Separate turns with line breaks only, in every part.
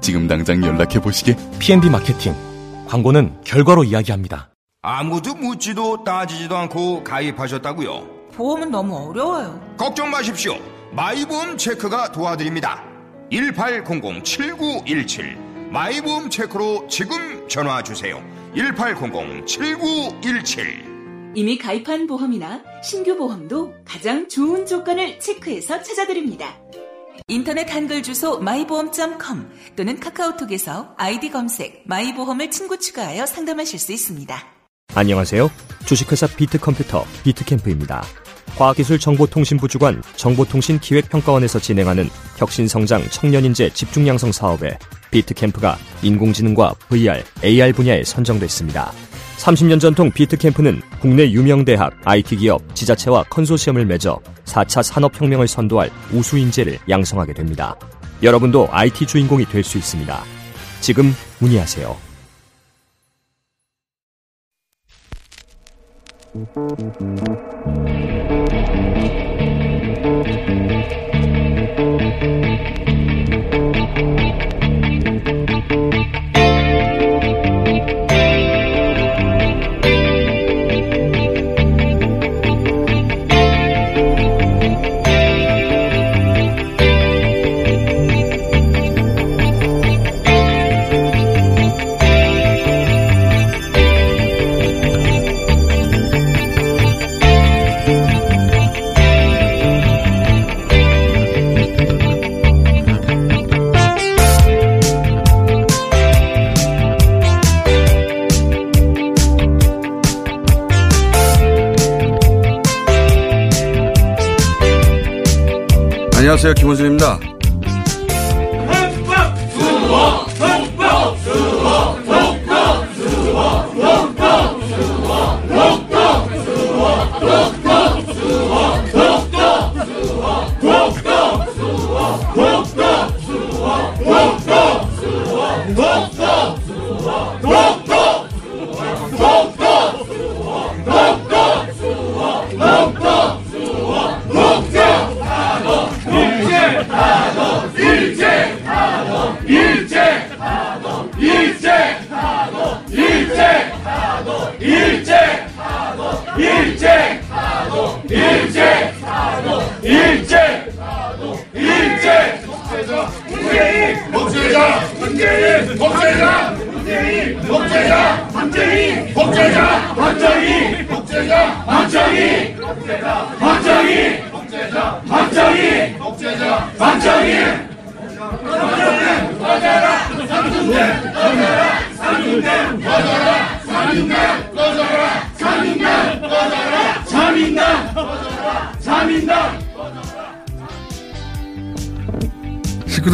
지금 당장 연락해 보시게.
PNB 마케팅. 광고는 결과로 이야기합니다.
아무도 묻지도 따지지도 않고 가입하셨다고요?
보험은 너무 어려워요.
걱정 마십시오. 마이보험 체크가 도와드립니다. 1800-7917 마이보험 체크로 지금 전화 주세요. 1800-7917
이미 가입한 보험이나 신규 보험도 가장 좋은 조건을 체크해서 찾아드립니다. 인터넷 한글 주소 마이보험.com 또는 카카오톡에서 아이디 검색 마이보험을 친구 추가하여 상담하실 수 있습니다.
안녕하세요. 주식회사 비트컴퓨터 비트캠프입니다. 과학기술정보통신부 주관 정보통신기획평가원에서 진행하는 혁신성장 청년인재 집중양성 사업에 비트캠프가 인공지능과 VR, AR 분야에 선정됐습니다. 30년 전통 비트캠프는 국내 유명 대학, IT 기업, 지자체와 컨소시엄을 맺어 4차 산업혁명을 선도할 우수 인재를 양성하게 됩니다. 여러분도 IT 주인공이 될 수 있습니다. 지금 문의하세요.
안녕하세요. 김원준입니다.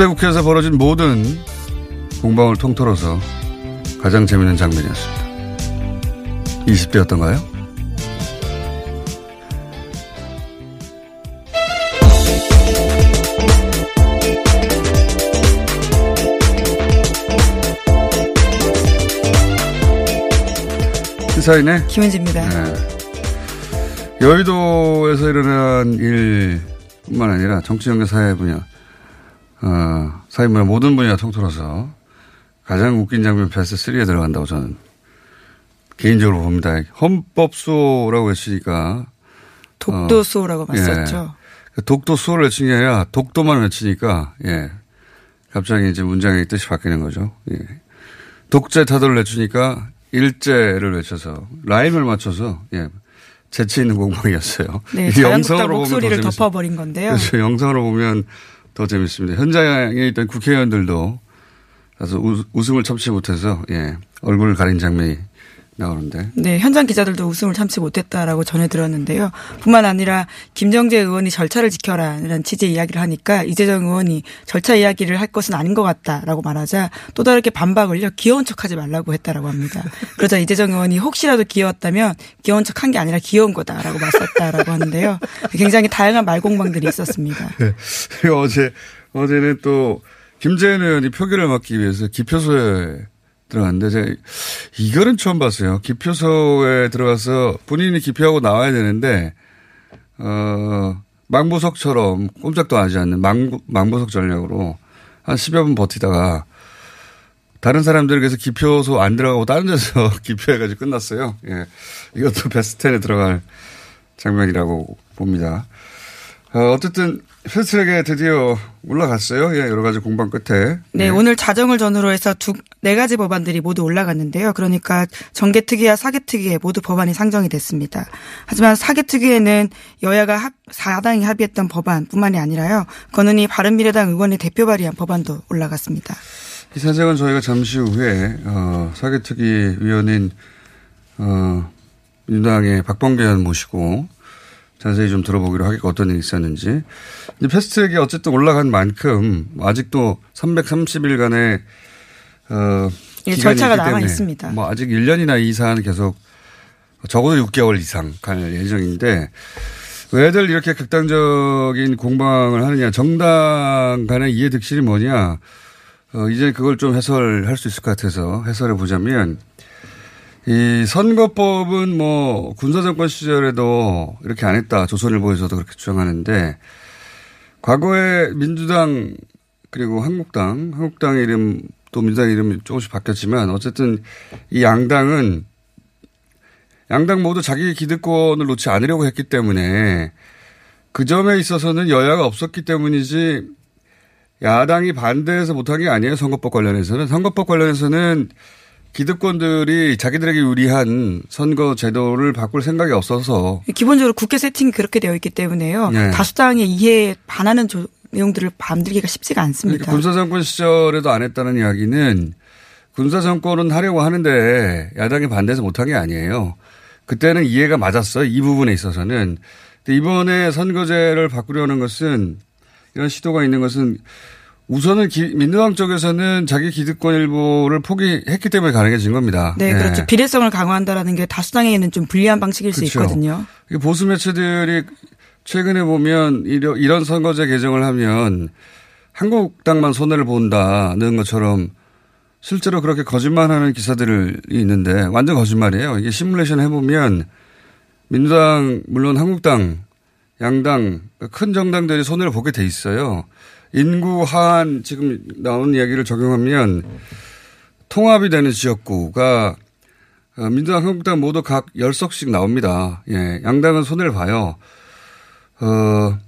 국회에서 벌어진 모든 공방을 통틀어서 가장 재밌는 장면이었습니다. 20대였던가요? 시사인의
김은지입니다. 네.
여의도에서 일어난 일뿐만 아니라 정치 연계 사회 분야 어, 사회문화 모든 분야 통틀어서 가장 웃긴 장면 베스트 3에 들어간다고 저는 개인적으로 봅니다. 헌법수호라고 외치니까.
독도수호라고 어, 맞섰죠.
예. 독도수호를 외치는 게 아니라 독도만 외치니까, 예. 갑자기 이제 문장의 뜻이 바뀌는 거죠. 예. 독재 타도를 외치니까 일제를 외쳐서 라임을 맞춰서, 예. 재치 있는 공방이었어요.
네, 영상으로 목소리를 덮어버린 건데요.
그렇죠. 영상으로 보면 더 재밌습니다. 현장에 있던 국회의원들도 다소 웃음을 참지 못해서 예 얼굴을 가린 장면이 나오는데.
네, 현장 기자들도 웃음을 참지 못했다라고 전해 들었는데요. 뿐만 아니라 김정재 의원이 절차를 지켜라라는 취지의 이야기를 하니까 이재정 의원이 절차 이야기를 할 것은 아닌 것 같다라고 말하자 또 다르게 반박을요. 귀여운 척하지 말라고 했다라고 합니다. 그러자 이재정 의원이 혹시라도 귀여웠다면 귀여운 척한 게 아니라 귀여운 거다라고 맞섰다라고 하는데요. 굉장히 다양한 말공방들이 있었습니다.
네. 어제 어제는 또 김재현 의원이 표결을 막기 위해서 기표소에 들어갔는데 제가 이거는 처음 봤어요. 기표소에 들어가서 본인이 기표하고 나와야 되는데 어 망보석처럼 꼼짝도 하지 않는 망, 망보석 전략으로 한 10여 분 버티다가 다른 사람들에게서 기표소 안 들어가고 다른 데서 기표해가지고 끝났어요. 예. 이것도 베스트 10에 들어갈 장면이라고 봅니다. 어, 어쨌든 패스트트랙에 드디어 올라갔어요. 예, 여러 가지 공방 끝에.
네, 네, 오늘 자정을 전후로 해서 두 네 가지 법안들이 모두 올라갔는데요. 그러니까 정개특위와 사개특위에 모두 법안이 상정이 됐습니다. 하지만 사개특위에는 여야가 합, 4당이 합의했던 법안뿐만이 아니라요. 권은희 바른미래당 의원의 대표 발의한 법안도 올라갔습니다.
이 사정은 저희가 잠시 후에 어, 사개특위 위원인 어, 민주당의 박범계 의원 모시고 자세히 좀 들어보기로 하겠고 어떤 일이 있었는지. 이제 패스트트랙이 어쨌든 올라간 만큼 아직도 330일간의 어
예, 절차가 남아 있습니다.
뭐 아직 1년이나 이상 계속 적어도 6개월 이상 갈 예정인데 왜들 이렇게 극단적인 공방을 하느냐 정당 간의 이해 득실이 뭐냐 어, 이제 그걸 좀 해설할 수 있을 것 같아서 해설해 보자면 이 선거법은 뭐 군사정권 시절에도 이렇게 안 했다. 조선일보에서도 그렇게 주장하는데 과거에 민주당 그리고 한국당, 한국당 이름 또 민주당 이름이 조금씩 바뀌었지만 어쨌든 이 양당은 양당 모두 자기 기득권을 놓지 않으려고 했기 때문에 그 점에 있어서는 여야가 없었기 때문이지 야당이 반대해서 못한 게 아니에요. 선거법 관련해서는. 선거법 관련해서는 기득권들이 자기들에게 유리한 선거 제도를 바꿀 생각이 없어서
기본적으로 국회 세팅이 그렇게 되어 있기 때문에요. 네. 다수당의 이해에 반하는 조, 내용들을 만들기가 쉽지가 않습니다.
그러니까 군사정권 시절에도 안 했다는 이야기는 군사정권은 하려고 하는데 야당이 반대해서 못한 게 아니에요. 그때는 이해가 맞았어요. 이 부분에 있어서는. 근데 이번에 선거제를 바꾸려는 것은 이런 시도가 있는 것은 우선은 기, 민주당 쪽에서는 자기 기득권 일부를 포기했기 때문에 가능해진 겁니다.
네, 네. 그렇죠. 비례성을 강화한다라는 게 다수당에는 좀 불리한 방식일 그렇죠. 수 있거든요.
보수 매체들이 최근에 보면 이런 선거제 개정을 하면 한국당만 손해를 본다는 것처럼 실제로 그렇게 거짓말하는 기사들이 있는데 완전 거짓말이에요. 이게 시뮬레이션 해보면 민주당 물론 한국당 양당 큰 정당들이 손해를 보게 돼 있어요. 인구 하한 지금 나오는 이야기를 적용하면 통합이 되는 지역구가 어, 민주당, 한국당 모두 각 10석씩 나옵니다. 예. 양당은 손해를 봐요. 어,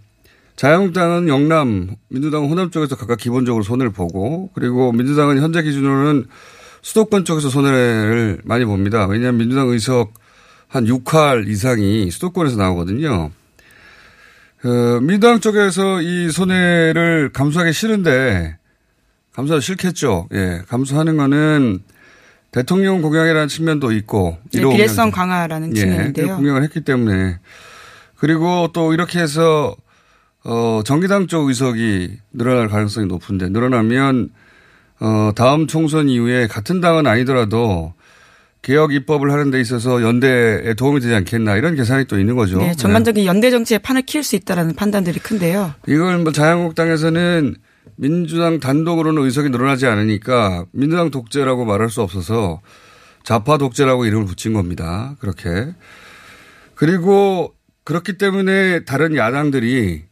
자유한국당은 영남, 민주당은 호남 쪽에서 각각 기본적으로 손해를 보고 그리고 민주당은 현재 기준으로는 수도권 쪽에서 손해를 많이 봅니다. 왜냐하면 민주당 의석 한 6할 이상이 수도권에서 나오거든요. 그 민주당 쪽에서 이 손해를 감수하기 싫은데 감수하기 싫겠죠. 예, 감수하는 거는 대통령 공약이라는 측면도 있고
네, 비례성 강화라는 예, 측면인데요.
공약을 했기 때문에 그리고 또 이렇게 해서 어 정기당 쪽 의석이 늘어날 가능성이 높은데 늘어나면 어 다음 총선 이후에 같은 당은 아니더라도 개혁 입법을 하는 데 있어서 연대에 도움이 되지 않겠나 이런 계산이 또 있는 거죠.
네, 전반적인 네. 연대 정치의 판을 키울 수 있다라는 판단들이 큰데요.
이걸 뭐 자유한국당에서는 민주당 단독으로는 의석이 늘어나지 않으니까 민주당 독재라고 말할 수 없어서 좌파 독재라고 이름을 붙인 겁니다. 그렇게. 그리고 그렇기 때문에 다른 야당들이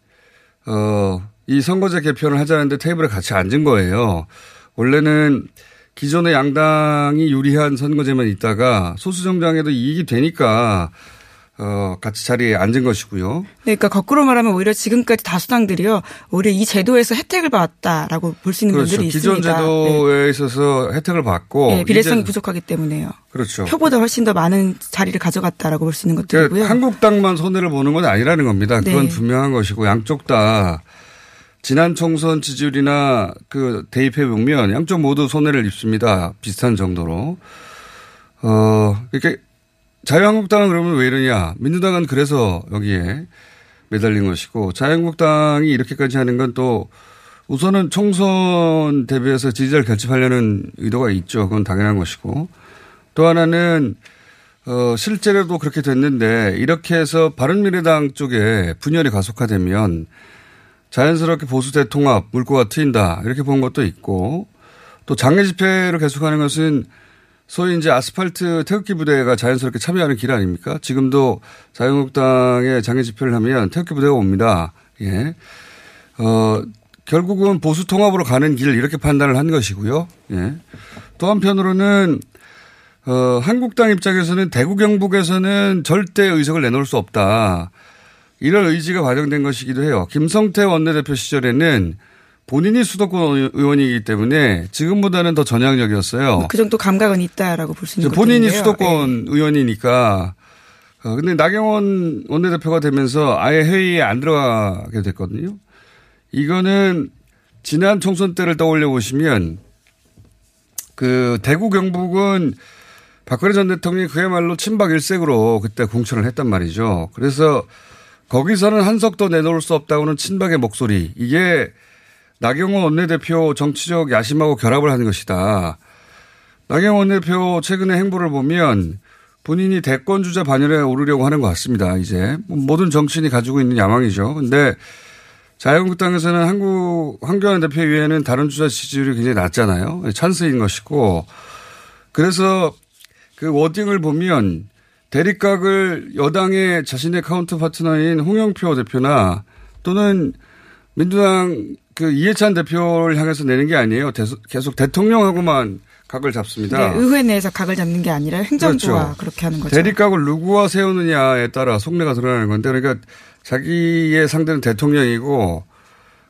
어, 이 선거제 개편을 하자는데 테이블에 같이 앉은 거예요. 원래는 기존의 양당이 유리한 선거제만 있다가 소수 정당에도 이익이 되니까 어, 같이 자리에 앉은 것이고요.
네, 그러니까 거꾸로 말하면 오히려 지금까지 다수당들이요, 오히려 이 제도에서 혜택을 받았다라고 볼 수 있는
그렇죠.
분들이 있습니다.
기존 제도에 네. 있어서 혜택을 받고.
네, 비례성이 부족하기 때문에요.
그렇죠.
표보다 훨씬 더 많은 자리를 가져갔다라고 볼 수 있는 것들이고요. 그러니까
한국당만 손해를 보는 건 아니라는 겁니다. 그건 네. 분명한 것이고 양쪽 다 지난 총선 지지율이나 그 대입해 보면 양쪽 모두 손해를 입습니다. 비슷한 정도로. 어, 이렇게 자유한국당은 그러면 왜 이러냐. 민주당은 그래서 여기에 매달린 것이고 자유한국당이 이렇게까지 하는 건 또 우선은 총선 대비해서 지지자를 결집하려는 의도가 있죠. 그건 당연한 것이고 또 하나는 어, 실제로도 그렇게 됐는데 이렇게 해서 바른미래당 쪽에 분열이 가속화되면 자연스럽게 보수 대통합 물꼬가 트인다 이렇게 본 것도 있고 또 장례 집회를 계속하는 것은 소위 이제 아스팔트 태극기 부대가 자연스럽게 참여하는 길 아닙니까? 지금도 자유한국당의 장애 집회를 하면 태극기 부대가 옵니다. 예. 어, 결국은 보수 통합으로 가는 길 이렇게 판단을 한 것이고요. 예. 또 한편으로는 어, 한국당 입장에서는 대구 경북에서는 절대 의석을 내놓을 수 없다. 이런 의지가 반영된 것이기도 해요. 김성태 원내대표 시절에는 본인이 수도권 의원이기 때문에 지금보다는 더 전향적이었어요.
그 정도 감각은 있다라고 볼 수 있는
거죠. 본인이 수도권 네. 의원이니까. 어, 근데 나경원 원내대표가 되면서 아예 회의에 안 들어가게 됐거든요. 이거는 지난 총선 때를 떠올려 보시면 그 대구 경북은 박근혜 전 대통령이 그야말로 친박 일색으로 그때 공천을 했단 말이죠. 그래서 거기서는 한석도 내놓을 수 없다고는 친박의 목소리. 이게 나경원 원내대표 정치적 야심하고 결합을 하는 것이다. 나경원 원내대표 최근의 행보를 보면 본인이 대권 주자 반열에 오르려고 하는 것 같습니다. 이제 모든 정치인이 가지고 있는 야망이죠. 근데 자유한국당에서는 한국 황교안 대표 이외에는 다른 주자 지지율이 굉장히 낮잖아요. 찬스인 것이고 그래서 그 워딩을 보면 대립각을 여당의 자신의 카운터 파트너인 홍영표 대표나 또는 민주당 그 이해찬 대표를 향해서 내는 게 아니에요. 계속 대통령하고만 각을 잡습니다.
네, 의회 내에서 각을 잡는 게 아니라 행정부와 그렇죠. 그렇게 하는 거죠.
대립각을 누구와 세우느냐에 따라 속내가 드러나는 건데 그러니까 자기의 상대는 대통령이고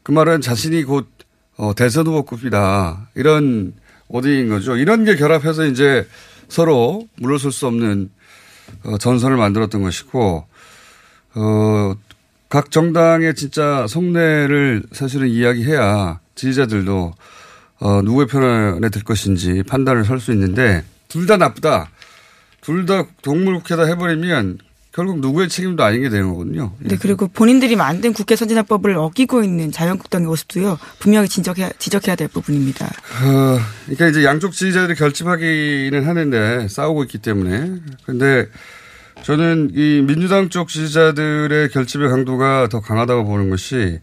그 말은 자신이 곧 어, 대선 후보급이다. 이런 어디인 거죠. 이런 게 결합해서 이제 서로 물러설 수 없는 어, 전선을 만들었던 것이고 어, 각 정당의 진짜 속내를 사실은 이야기해야 지지자들도 어, 누구의 편에 들 것인지 판단을 설수 있는데 둘 다 나쁘다. 둘 다 동물국회다 해버리면 결국 누구의 책임도 아니게 되는 거거든요.
네, 그리고 본인들이 만든 국회 선진화법을 어기고 있는 자유한국당의 모습도요, 분명히 지적해야, 지적해야 될 부분입니다.
어, 그러니까 이제 양쪽 지지자들이 결집하기는 하는데 싸우고 있기 때문에. 근데 저는 이 민주당 쪽 지지자들의 결집의 강도가 더 강하다고 보는 것이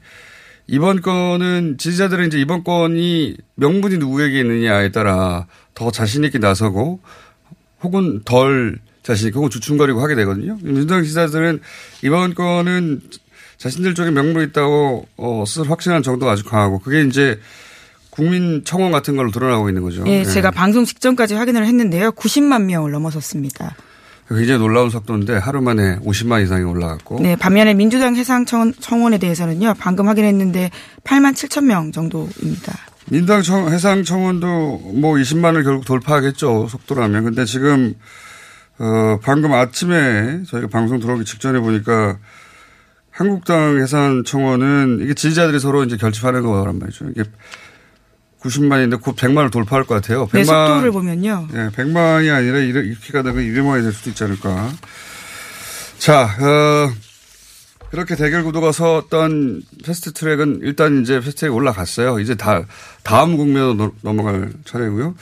이번 건은 지지자들은 이제 이번 건이 명분이 누구에게 있느냐에 따라 더 자신 있게 나서고 혹은 덜 자신있게 혹은 주춤거리고 하게 되거든요. 민주당 지지자들은 이번 건은 자신들 쪽에 명분이 있다고 어, 스스로 확신하는 정도가 아주 강하고 그게 이제 국민 청원 같은 걸로 드러나고 있는 거죠.
네, 제가 네. 방송 직전까지 확인을 했는데요. 90만 명을 넘어섰습니다.
굉장히 놀라운 속도인데 하루 만에 50만 이상이 올라갔고.
네, 반면에 민주당 해상 청원에 대해서는요. 방금 확인했는데 8만 7천 명 정도입니다.
민주당 청, 해상 청원도 뭐 20만을 결국 돌파하겠죠. 속도라면. 근데 지금 어 방금 아침에 저희가 방송 들어오기 직전에 보니까 한국당 해산 청원은 이게 지지자들이 서로 이제 결집하는 거란 말이죠. 이게 90만인데 곧 100만을 돌파할 것 같아요.
100만. 네, 속도를 보면요.
예, 100만이 아니라 이렇게 가다가 200만이 될 수도 있지 않을까. 자, 어, 그렇게 대결 구도가 섰던 패스트 트랙은 일단 이제 패스트 트랙 올라갔어요. 이제 다, 다음 국면으로 넘어갈 차례고요.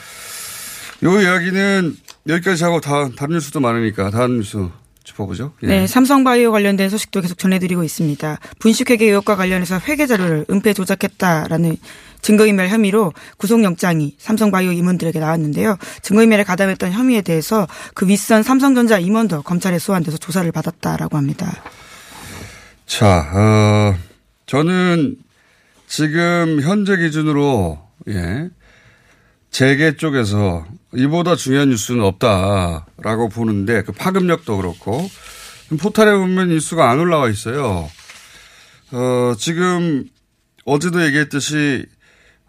요 이야기는 여기까지 하고 다, 다른 뉴스도 많으니까 다른 뉴스 짚어보죠.
예. 네, 삼성바이오 관련된 소식도 계속 전해드리고 있습니다. 분식회계 의혹과 관련해서 회계 자료를 은폐 조작했다라는 증거인멸 혐의로 구속영장이 삼성바이오 임원들에게 나왔는데요. 증거인멸에 가담했던 혐의에 대해서 그 윗선 삼성전자 임원도 검찰에 소환돼서 조사를 받았다라고 합니다.
자, 어, 저는 지금 현재 기준으로 예. 재계 쪽에서 이보다 중요한 뉴스는 없다라고 보는데 그 파급력도 그렇고 포탈에 보면 뉴스가 안 올라와 있어요. 어, 지금 어제도 얘기했듯이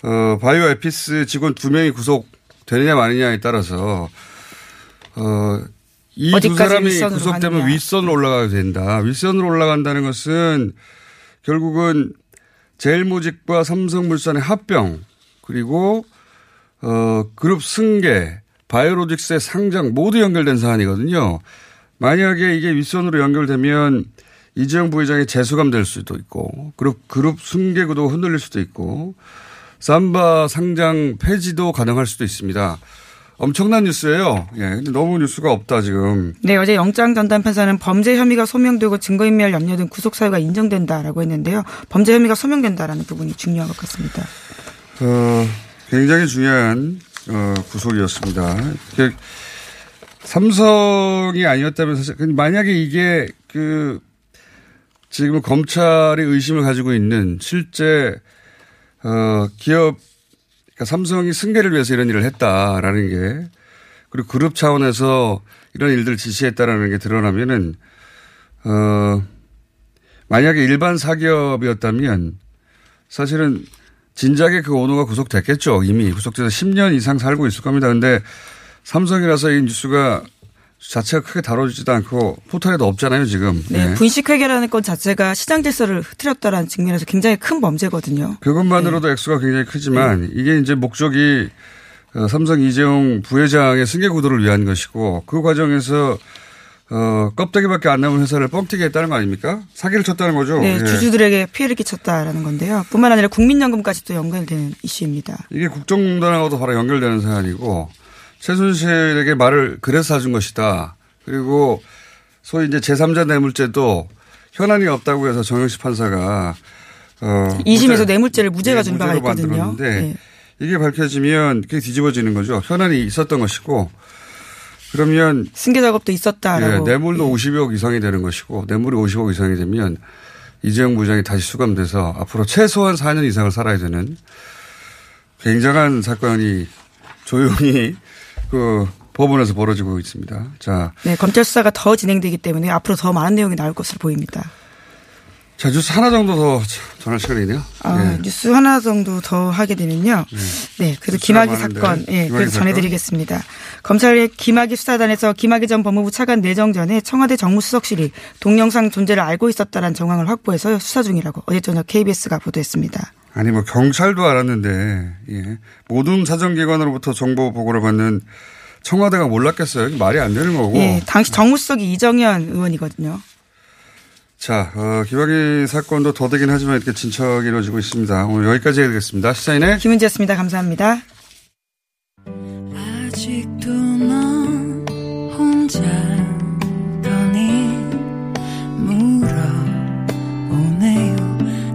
어, 바이오 에피스 직원 두 명이 구속되느냐 마느냐에 따라서 어, 이 두 사람이 구속되면 윗선으로 올라가게 된다. 윗선으로 올라간다는 것은 결국은 제일모직과 삼성물산의 합병 그리고 어, 그룹 승계 바이오로직스의 상장 모두 연결된 사안이거든요. 만약에 이게 윗선으로 연결되면 이재용 부회장이 재수감 될 수도 있고 그룹 그룹 승계 구도 흔들릴 수도 있고 삼바 상장 폐지도 가능할 수도 있습니다. 엄청난 뉴스예요. 예. 근데 너무 뉴스가 없다 지금.
네, 어제 영장 전담 판사는 범죄 혐의가 소명되고 증거인멸 염려 등 구속 사유가 인정된다라고 했는데요. 범죄 혐의가 소명된다라는 부분이 중요한 것 같습니다.
어, 굉장히 중요한 어, 구속이었습니다. 이게 삼성이 아니었다면 사실 만약에 이게 그 지금 검찰이 의심을 가지고 있는 실제 어, 기업 그러니까 삼성이 승계를 위해서 이런 일을 했다라는 게 그리고 그룹 차원에서 이런 일들을 지시했다라는 게 드러나면은 어 만약에 일반 사기업이었다면 사실은 진작에 그 오너가 구속됐겠죠. 이미 구속돼서 10년 이상 살고 있을 겁니다. 근데 삼성이라서 이 뉴스가 자체가 크게 다뤄지지도 않고 포털에도 없잖아요, 지금.
네,
네.
분식회계라는 건 자체가 시장 질서를 흐트렸다라는 측면에서 굉장히 큰 범죄거든요.
그것만으로도
네.
액수가 굉장히 크지만 이게 이제 목적이 어, 삼성 이재용 부회장의 승계 구도를 위한 것이고 그 과정에서 어, 껍데기밖에 안 남은 회사를 뻥튀기 했다는 거 아닙니까? 사기를 쳤다는 거죠.
네,
예.
주주들에게 피해를 끼쳤다라는 건데요. 뿐만 아니라 국민연금까지도 연결되는 이슈입니다.
이게 국정농단하고도 바로 연결되는 사안이고 최순실에게 말을 그래서 사준 것이다. 그리고 소위 이제 제3자 뇌물죄도 현안이 없다고 해서 정영식 판사가 어,
2심에서
무죄-
뇌물죄를 무죄가
네,
준 바가 있거든요. 네.
이게 밝혀지면 그게 뒤집어지는 거죠. 현안이 있었던 것이고 그러면
승계 작업도 있었다라고.
예, 뇌물도 50억 이상이 되는 것이고 뇌물이 50억 이상이 되면 이재용 부장이 다시 수감돼서 앞으로 최소한 4년 이상을 살아야 되는 굉장한 사건이 조용히 그 법원에서 벌어지고 있습니다. 자,
네, 검찰 수사가 더 진행되기 때문에 앞으로 더 많은 내용이 나올 것으로 보입니다.
자 뉴스 하나 정도 더 전할 시간이네요.
아,
예.
뉴스 하나 정도 더 하게 되면요. 네, 그래도
뉴스가
김학의
많은데.
사건, 예,
김학의
그래서
사건.
전해드리겠습니다. 검찰의 김학의 수사단에서 김학의 전 법무부 차관 내정 전에 청와대 정무수석실이 동영상 존재를 알고 있었다는 정황을 확보해서 수사 중이라고 어제 저녁 KBS가 보도했습니다.
아니 뭐 경찰도 알았는데 예. 모든 사정기관으로부터 정보 보고를 받는 청와대가 몰랐겠어요. 말이 안 되는 거고.
예, 당시 정무수석이 이정현 의원이거든요.
자, 어, 기박이 사건도 더되긴 하지만 이렇게 진척이 이루어지고 있습니다. 오늘 여기까지 해드리겠습니다. 시사인의
김은지였습니다. 감사합니다.
아직도 넌 혼자더니 물어오네요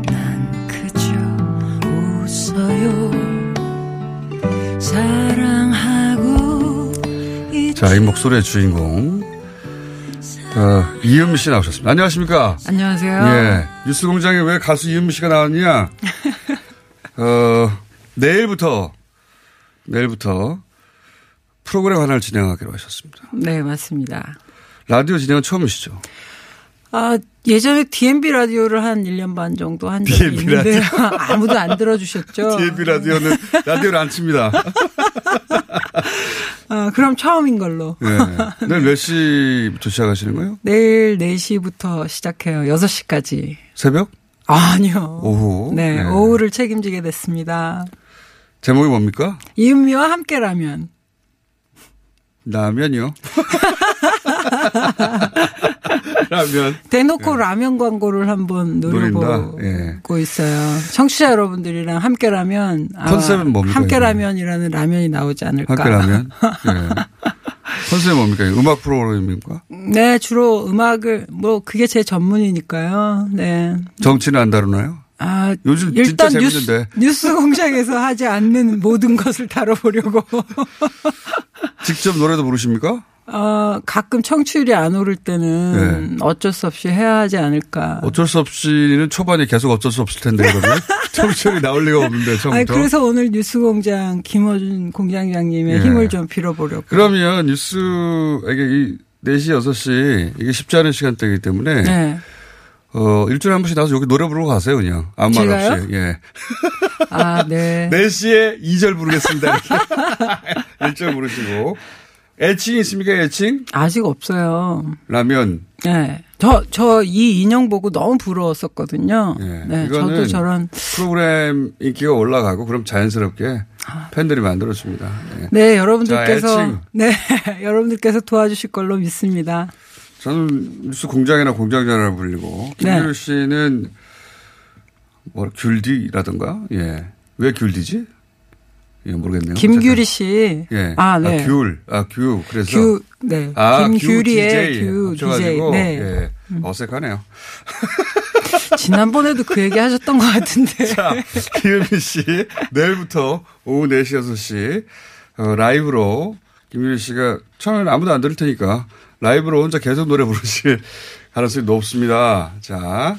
난 그저 웃어요 사랑하고
자, 이 목소리의 주인공 어, 이은미 씨 나오셨습니다. 안녕하십니까?
안녕하세요.
예. 뉴스 공장에 왜 가수 이은미 씨가 나왔냐? 어, 내일부터, 내일부터 프로그램 하나를 진행하기로 하셨습니다.
네, 맞습니다.
라디오 진행은 처음이시죠?
아, 예전에 DMB 라디오를 한 1년 반 정도 한 적이
DMB
있는데
라디오.
아무도 안 들어주셨죠.
DMB 라디오는 라디오를 안 칩니다.
아, 그럼 처음인 걸로.
예. 내일 몇 시부터 시작하시는 거예요?
내일 4시부터 시작해요. 6시까지.
새벽?
아 니요.
오후?
네,
네.
오후를 책임지게 됐습니다.
제목이 뭡니까?
이은미와 함께라면.
라면이요. 라면.
대놓고 라면 광고를 한번 노려보고?
예.
있어요. 청취자 여러분들이랑 함께라면 아마
컨셉은 뭡니까,
함께라면이라는 라면이 나오지 않을까.
함께라면. 예. 컨셉이 뭡니까? 음악 프로그램입니까?
네, 주로 음악을 뭐 그게 제 전문이니까요. 네.
정치는 안 다루나요?
아,
요즘
일단
진짜
뉴스,
재밌는데.
뉴스 공장에서 하지 않는 모든 것을 다뤄보려고.
직접 노래도 부르십니까?
어, 가끔 청취율이 안 오를 때는 어쩔 수 없이 해야 하지 않을까.
네. 어쩔 수 없이는 초반에 계속 어쩔 수 없을 텐데, 그러면. 청취율이 나올 리가 없는데, 처음부터.
그래서 오늘 뉴스 공장 김어준 공장장님의
예.
힘을 좀 빌어보려고.
그러면 뉴스, 이게 이 4시, 6시, 이게 쉽지 않은 시간대이기 때문에.
네.
어, 일주일에 한 번씩 나와서 여기 노래 부르고 가세요, 그냥. 아무 말? 없이. 예.
아, 네.
4시에 2절 부르겠습니다. 이렇게. 1절 부르시고. 애칭이 있습니까, 애칭?
아직 없어요.
라면.
네. 저, 저 이 인형 보고 너무 부러웠었거든요.
예.
네.
이거는
저도 저런.
프로그램 인기가 올라가고 그럼 자연스럽게 팬들이 만들어줍니다. 예.
네, 여러분들께서
자.
네, 여러분들께서 도와주실 걸로 믿습니다.
저는 뉴스 공장이나 공장장이라 불리고
네.
김규리 씨는 뭐 귤디라든가 예. 왜 귤디지? 예, 모르겠네요.
김규리 씨.
예.
아, 네.
귤. 아, 규. 그래서
규, 네.
아,
김규리의 규규
DJ.
네.
예. 어색하네요.
지난번에도 그 얘기 하셨던 것 같은데.
자, 김유미 씨 내일부터 오후 4시 6시 어, 라이브로 김유미 씨가 처음에는 아무도 안 들을 테니까 라이브로 혼자 계속 노래 부르실 가능성이 높습니다. 자,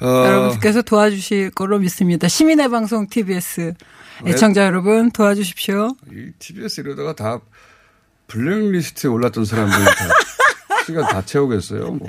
어,
여러분들께서 도와주실 걸로 믿습니다. 시민의 방송 TBS 애청자 여러분 도와주십시오.
이 TBS 이러다가 다 블랙리스트에 올랐던 사람들이 다 시간 다 채우겠어요. 뭐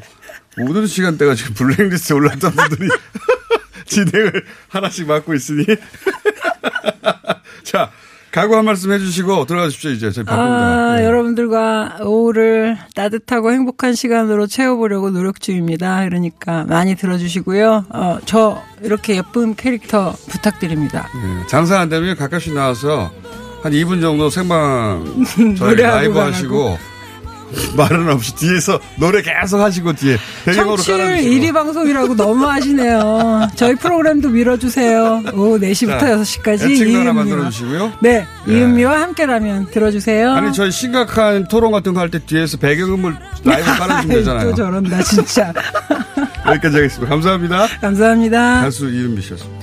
모든 시간대가 지금 블랙리스트에 올랐던 분들이 진행을 하나씩 맡고 있으니 자 각오 한 말씀 해주시고 들어가십시오 이제 저희 바쁩니다.
아,
네.
여러분들과 오후를 따뜻하고 행복한 시간으로 채워보려고 노력 중입니다. 그러니까 많이 들어주시고요. 어, 저 이렇게 예쁜 캐릭터 부탁드립니다.
네, 장사 안 되면 가끔씩 나와서 한 2분 정도 생방 저희 라이브. 하시고 말은 없이 뒤에서 노래 계속 하시고 뒤에 배경으로
청취율
깔아주시고
1위 방송이라고 너무 하시네요. 저희 프로그램도 밀어주세요. 오후 4시부터
자,
6시까지
애칭도 하나
이은미와.
만들어주시고요.
네,
예.
이은미와 함께라면 들어주세요.
아니 저희 심각한 토론 같은 거 할 때 뒤에서 배경음을 라이브 깔아주면 되잖아요.
또 저런다, 진짜.
여기까지 하겠습니다. 감사합니다.
감사합니다.
가수 이은미 씨였습니다.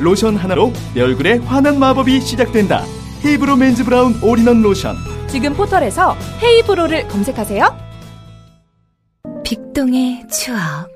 로션 하나로 내 얼굴에 환한 마법이 시작된다 헤이브로 맨즈 브라운 올인원 로션
지금 포털에서 헤이브로를 검색하세요.
빅동의 추억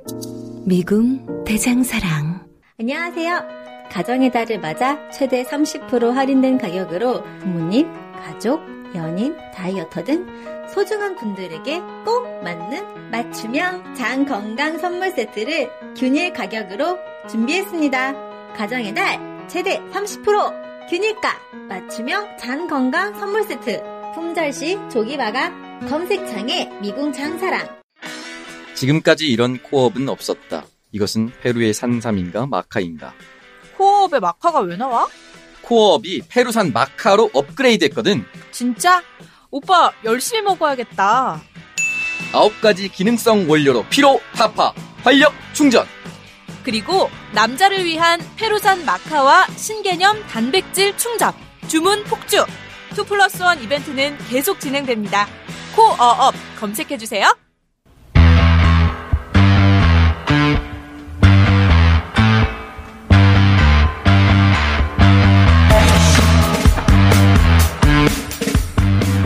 미궁 대장사랑
안녕하세요. 가정의 달을 맞아 최대 30% 할인된 가격으로 부모님, 가족, 연인, 다이어터 등 소중한 분들에게 꼭 맞는 맞춤형 장 건강 선물 세트를 균일 가격으로 준비했습니다. 가정의 달 최대 30% 균일가 맞춤형 장 건강 선물 세트 품절시 조기 마감 검색창에 미궁 장사랑
지금까지 이런 코업은 없었다. 이것은 페루의 산삼인가 마카인가.
코어업에 마카가 왜 나와?
코어업이 페루산 마카로 업그레이드 했거든.
진짜? 오빠 열심히 먹어야겠다.
아홉 가지 기능성 원료로 피로 타파 활력 충전.
그리고 남자를 위한 페루산 마카와 신개념 단백질 충전 주문 폭주 2 플러스 1 이벤트는 계속 진행됩니다. 코어업 검색해주세요.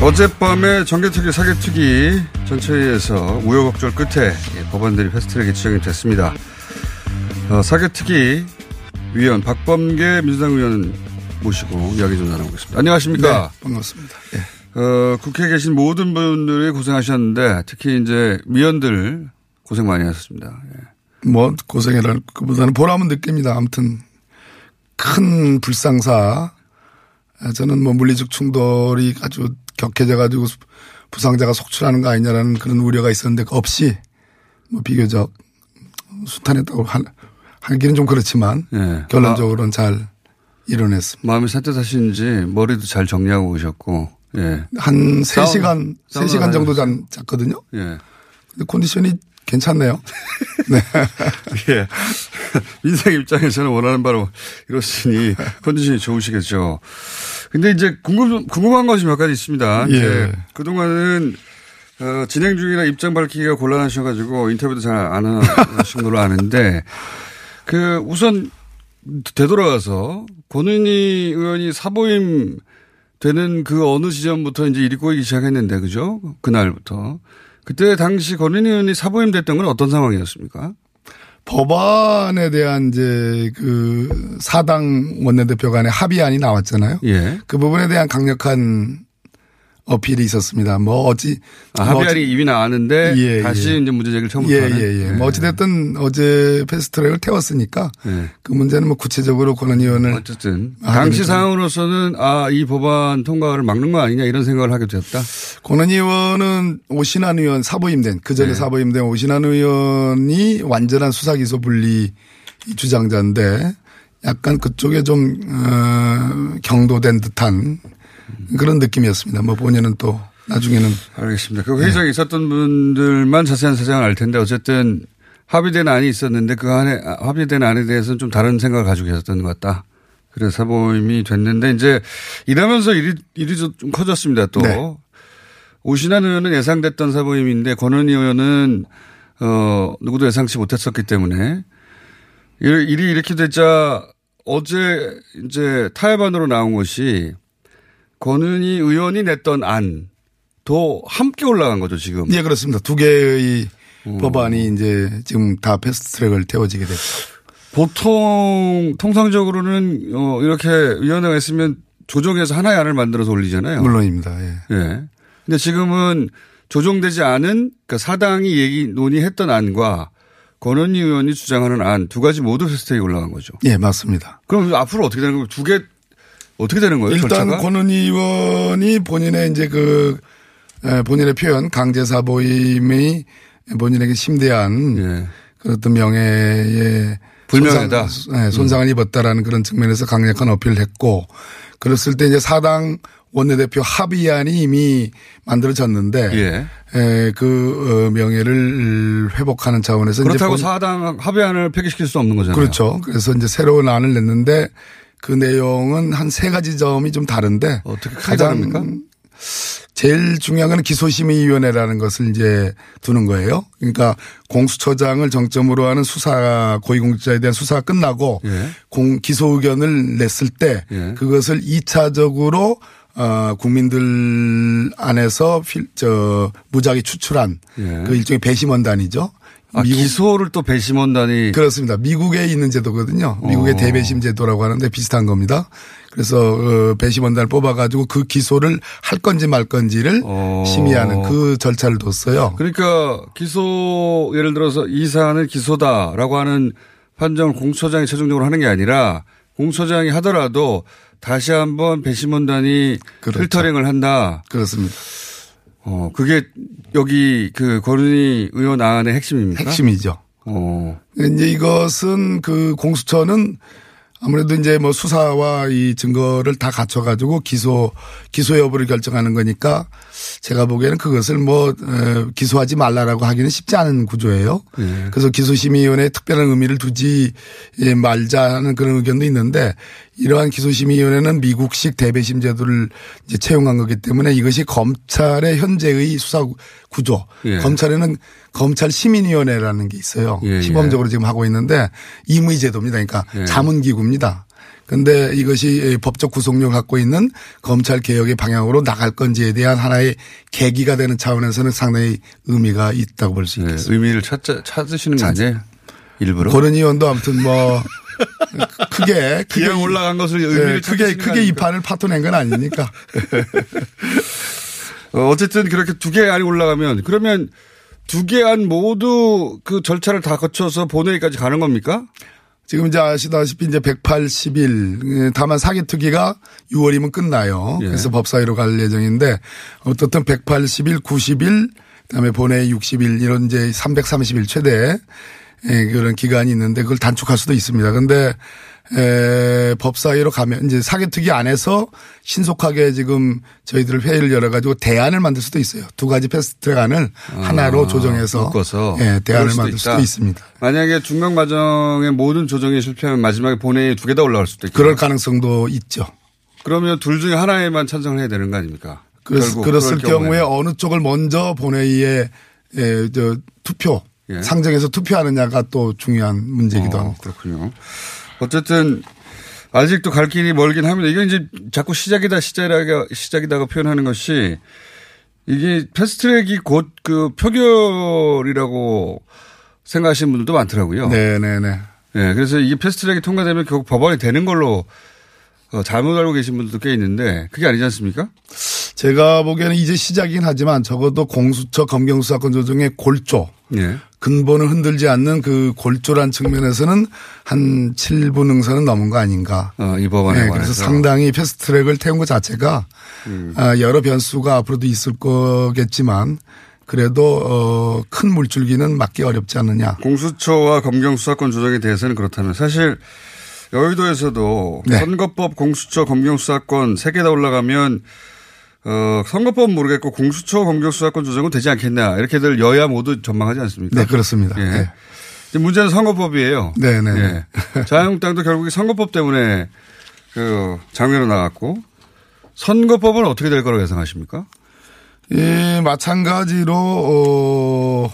어젯밤에 정개특위 사개특위 전체회의에서 우여곡절 끝에 예, 법안들이 패스트트랙에 지정이 됐습니다. 어, 사개특위 위원 박범계 민주당 의원 모시고 이야기 좀 나눠보겠습니다. 안녕하십니까?
네, 반갑습니다.
어, 국회에 계신 모든 분들이 고생하셨는데 특히 이제 위원들 고생 많이 하셨습니다. 예.
뭐 고생이랄 것보다는 보람은 느낍니다. 아무튼 큰 불상사 저는 뭐 물리적 충돌이 아주 격해져 가지고 부상자가 속출하는 거 아니냐라는 그런 우려가 있었는데 없이 뭐 비교적 수탄했다고 할, 하기는 좀 그렇지만 결론적으로는 잘 이뤄냈습니다.
마음이 산뜻하신지 머리도 잘 정리하고 오셨고 예.
한
사우나,
3시간,
사우나
3시간 정도? 잔, 잤거든요.
예.
근데 컨디션이 괜찮네요. 네.
예. 민생 입장에서는 원하는 바로 이렇으니 컨디션이 좋으시겠죠. 근데 이제 궁금, 궁금한 것이 몇 가지 있습니다.
예.
이제 그동안은 어, 진행 중이라 입장 밝히기가 곤란하셔가지고 인터뷰도 잘 안 하신 걸로 아는데 그 우선 되돌아가서 권은희 의원이 사보임 되는 그 어느 시점부터 이제 일이 꼬이기 시작했는데 그죠? 그날부터. 그때 당시 권은희 의원이 사보임 됐던 건 어떤 상황이었습니까?
법안에 대한 이제 그 사당 원내대표 간의 합의안이 나왔잖아요.
예.
그 부분에 대한 강력한 어필이 있었습니다. 뭐 어찌
아,
뭐
합의안이
어찌-
이미 나왔는데
예,
다시
예.
이제 문제 제기를 처음부터
예,
하는.
예, 예. 뭐 어찌됐든 어제 패스트트랙을 태웠으니까
예.
그 문제는 뭐 구체적으로 권한 의원을
어쨌든 당시. 상황으로서는 아 이 법안 통과를 막는 거 아니냐 이런 생각을 하게 되었다.
권한 의원은 오신환 의원 사보임된 그 전에
네.
사보임된 오신환 의원이 완전한 수사 기소 분리 주장자인데 약간 그쪽에 좀 어, 경도된 듯한 그런 느낌이었습니다. 뭐 본인은 또 나중에는
알겠습니다. 그 회의장에 있었던 분들만 자세한 사정을 알 텐데 어쨌든 합의된 안이 있었는데 그 안에 아, 합의된 안에 대해서는 좀 다른 생각을 가지고 계셨던 것 같다. 그래서 사보임이 됐는데 이제 이러면서 일이 일이 좀 커졌습니다. 또
네.
오신환 의원은 예상됐던 사보임인데 권은희 의원은 어 누구도 예상치 못했었기 때문에 일- 일이 이렇게 되자 어제 이제 타협안으로 나온 것이 권은희 의원이 냈던 안도 함께 올라간 거죠 지금.
예 그렇습니다. 두 개의
음.
법안이 이제 지금 다 패스트트랙을 태워지게 됐죠.
보통 통상적으로는 어 이렇게 위원회가 있으면 조정해서 하나의 안을 만들어서 올리잖아요.
물론입니다. 예.
예. 근데 지금은 조정되지 않은 그러니까 사당이 얘기 논의했던 안과 권은희 의원이 주장하는 안 두 가지 모두 패스트트랙에 올라간 거죠.
예 맞습니다.
그럼 앞으로 어떻게 되는 거예요? 두개 어떻게 되는 거예요?
일단
절차가?
권은희 의원이 본인의 이제 그 에, 본인의 표현 강제 사보임이 본인에게 심대한
예.
그 어떤 명예에
불명예다.
손상, 네, 손상을 입었다라는 그런 측면에서 강력한 어필을 했고 그랬을 때 이제 사당 원내대표 합의안이 이미 만들어졌는데
예.
에, 그 어, 명예를 회복하는 차원에서
그렇다고
본-
사당 합의안을 폐기시킬 수 없는 거잖아요.
그렇죠. 그래서 이제 새로운 안을 냈는데 그 내용은 한 세 가지 점이 좀 다른데
어떻게 크게 다릅니까?
제일 중요한 건 기소심의위원회라는 것을 이제 두는 거예요. 그러니까 공수처장을 정점으로 하는 수사 고위공직자에 대한 수사가 끝나고
예.
공 기소 의견을 냈을 때
예.
그것을 2차적으로 어 국민들 안에서 필, 저 무작위 추출한
예.
그 일종의 배심원단이죠.
아, 기소를 또 배심원단이
그렇습니다. 미국에 있는 제도거든요. 미국의
어.
대배심 제도라고 하는데 비슷한 겁니다. 그래서 어, 배심원단을 뽑아가지고 그 기소를 할 건지 말 건지를
어.
심의하는 그 절차를 뒀어요.
그러니까 기소 예를 들어서 이 사안은 기소다라고 하는 판정을 공수처장이 최종적으로 하는 게 아니라 공수처장이 하더라도 다시 한번 배심원단이
그렇죠.
필터링을 한다.
그렇습니다.
어, 그게 여기 그 권은희 의원 안의 핵심입니까?
핵심이죠.
어.
이제 이것은 그 공수처는 아무래도 이제 뭐 수사와 이 증거를 다 갖춰가지고 기소 기소 여부를 결정하는 거니까 제가 보기에는 그것을 뭐 어, 기소하지 말라라고 하기는 쉽지 않은 구조예요.
예.
그래서 기소심의위원회에 특별한 의미를 두지 예, 말자는 그런 의견도 있는데 이러한 기소심의위원회는 미국식 대배심 제도를 이제 채용한 거기 때문에 이것이 검찰의 현재의 수사 구조.
예.
검찰에는 검찰 시민위원회라는 게 있어요.
예, 예.
시범적으로 지금 하고 있는데 임의 제도입니다. 그러니까
예.
자문기구입니다. 근데 이것이 법적 구속력을 갖고 있는 검찰 개혁의 방향으로 나갈 건지에 대한 하나의 계기가 되는 차원에서는 상당히 의미가 있다고 볼 수 있겠습니다.
의미를 찾자, 찾으시는 거 아니에요? 일부러?
그런 의원도 아무튼 뭐 크게 크게
올라간 것을 의미를
네, 크게 크게 이? 판을 파토낸 건 아니니까.
어, 어쨌든 그렇게 두 개 안이 올라가면 그러면 두 개 안 모두 그 절차를 다 거쳐서 본회의까지 가는 겁니까?
지금 이제 아시다시피 이제 180일 다만 사기특위가 6월이면 끝나요.
예.
그래서 법사위로 갈 예정인데 어떻든 180일, 90일 그다음에 본회의 60일 이런 이제 330일 최대 예, 그런 기간이 있는데 그걸 단축할 수도 있습니다. 근데 에, 법사위로 가면 이제 사개특위 안에서 신속하게 지금 저희들 회의를 열어가지고 대안을 만들 수도 있어요. 두 가지 패스트트랙안을 하나로 조정해서
아, 묶어서
예, 대안을
수도
만들 수도
있다.
있습니다.
만약에 중간 과정의 모든 조정이 실패하면 마지막에 본회의 두 개 다 올라갈 수도 있고.
그럴 가능성도 있죠.
그러면 둘 중에 하나에만 찬성을 해야 되는 거 아닙니까? 결국
그랬을 경우에
경우에는.
어느 쪽을 먼저 본회의에 에, 저, 투표
예.
상정해서 투표하느냐가 또 중요한 문제이기도
어,
합니다.
그렇군요. 어쨌든 아직도 갈 길이 멀긴 합니다. 이게 이제 자꾸 시작이다 시작이다 시작이다가 표현하는 것이 이게 패스트트랙이 곧 그 표결이라고 생각하시는 분들도 많더라고요.
네네네.
네, 그래서 이게 패스트트랙이 통과되면 결국 법원이 되는 걸로 어, 잘못 알고 계신 분들도 꽤 있는데 그게 아니지 않습니까?
제가 보기에는 이제 시작이긴 하지만 적어도 공수처 검경수사권 조정의 골조
예.
근본을 흔들지 않는 그 골조란 측면에서는 한 7분 응선은 넘은 거 아닌가.
어, 이 법안에
네. 그래서 상당히 패스트트랙을 태운 것 자체가
음.
아, 여러 변수가 앞으로도 있을 거겠지만 그래도 어, 큰 물줄기는 막기 어렵지 않느냐.
공수처와 검경 수사권 조정에 대해서는 그렇다면 사실 여의도에서도
네.
선거법, 공수처, 검경 수사권 세 개 다 올라가면 어, 선거법은 모르겠고 공수처, 검경 수사권 조정은 되지 않겠냐 이렇게들 여야 모두 전망하지 않습니까?
네, 그렇습니다.
예.
네.
문제는 선거법이에요.
네네.
예. 자유한국당도 결국에 선거법 때문에 그 장외로 나갔고 선거법은 어떻게 될 거라고 예상하십니까?
예, 마찬가지로, 어,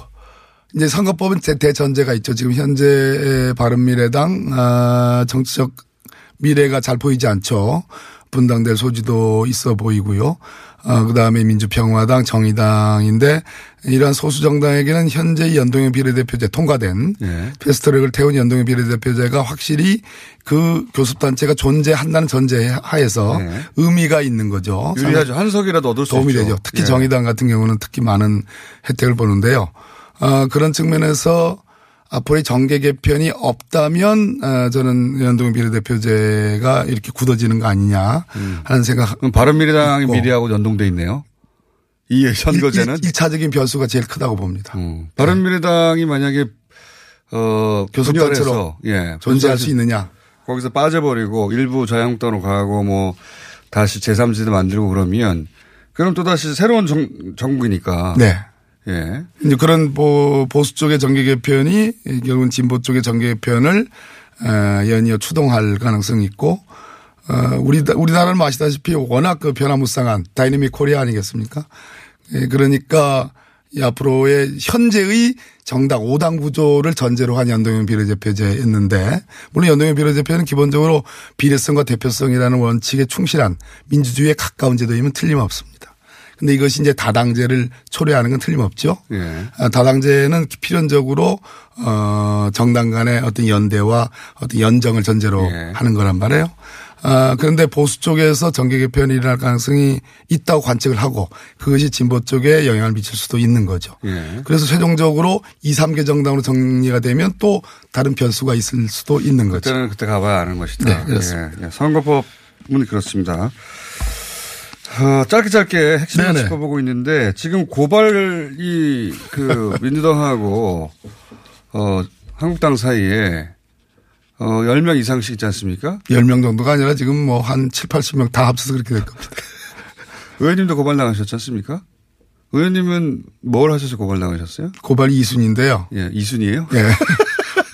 이제 선거법은 대- 대전제가 있죠. 지금 현재 바른미래당, 아, 정치적 미래가 잘 보이지 않죠. 분당될 소지도 있어 보이고요. 어, 그 다음에 민주평화당, 정의당인데 이러한 소수 정당에게는 현재 연동형 비례대표제 통과된
예.
패스트트랙을 태운 연동형 비례대표제가 확실히 그 교섭단체가 존재한다는 전제 하에서
네.
의미가 있는 거죠.
유리하죠. 한 석이라도 얻을 수
도움이
있죠.
되죠. 특히
예.
정의당 같은 경우는 특히 많은 혜택을 보는데요. 어, 그런 측면에서 앞으로의 정계 개편이 없다면 어, 저는 연동 비례대표제가 이렇게 굳어지는 거 아니냐 하는 생각.
바른미래당이
있고.
미래하고 연동돼 있네요. 이 선거제는
일, 차적인 변수가 제일 크다고 봅니다.
음. 바른미래당이 만약에 어
교섭단체로
예
존재할 수 있느냐.
거기서 빠져버리고 일부 자유한국당으로 가고 뭐 다시 제3지대 만들고 그러면 그럼 또 다시 새로운 정, 정국이니까
네.
예
이제 그런 보, 보수 쪽의 정계 개편이 결국은 진보 쪽의 정계 개편을 어, 연이어 추동할 가능성이 있고 어, 우리 우리나라는 뭐 아시다시피 워낙 그 변화무쌍한 다이내믹 코리아 아니겠습니까? 예, 그러니까 이 앞으로의 현재의 정당 5당 구조를 전제로 한 연동형 비례대표제였는데 물론 연동형 비례대표는 기본적으로 비례성과 대표성이라는 원칙에 충실한 민주주의에 가까운 제도이면 틀림없습니다. 근데 이것이 이제 다당제를 초래하는 건 틀림없죠.
예.
아, 다당제는 필연적으로 어 정당 간의 어떤 연대와 어떤 연정을 전제로
예.
하는 거란 말이에요. 아, 그런데 보수 쪽에서 정계 개편이 일어날 가능성이 있다고 관측을 하고 그것이 진보 쪽에 영향을 미칠 수도 있는 거죠.
예.
그래서 최종적으로 2, 3개 정당으로 정리가 되면 또 다른 변수가 있을 수도 있는 거죠.
그때는 그때 가봐야 아는 것이다.
네, 그렇습니다.
예, 예. 선거법은 그렇습니다. 어, 짧게 짧게 핵심을
네네.
짚어보고 있는데 지금 고발이 그 민주당하고 어, 한국당 사이에 어, 10명 이상씩 있지 않습니까?
10명 정도가 아니라 지금 뭐 한 7, 80명 다 합쳐서 그렇게 될 겁니다.
의원님도 고발 나가셨지 않습니까? 의원님은 뭘 하셔서 고발 나가셨어요?
고발 2순인데요.
예, 이순이에요?
예.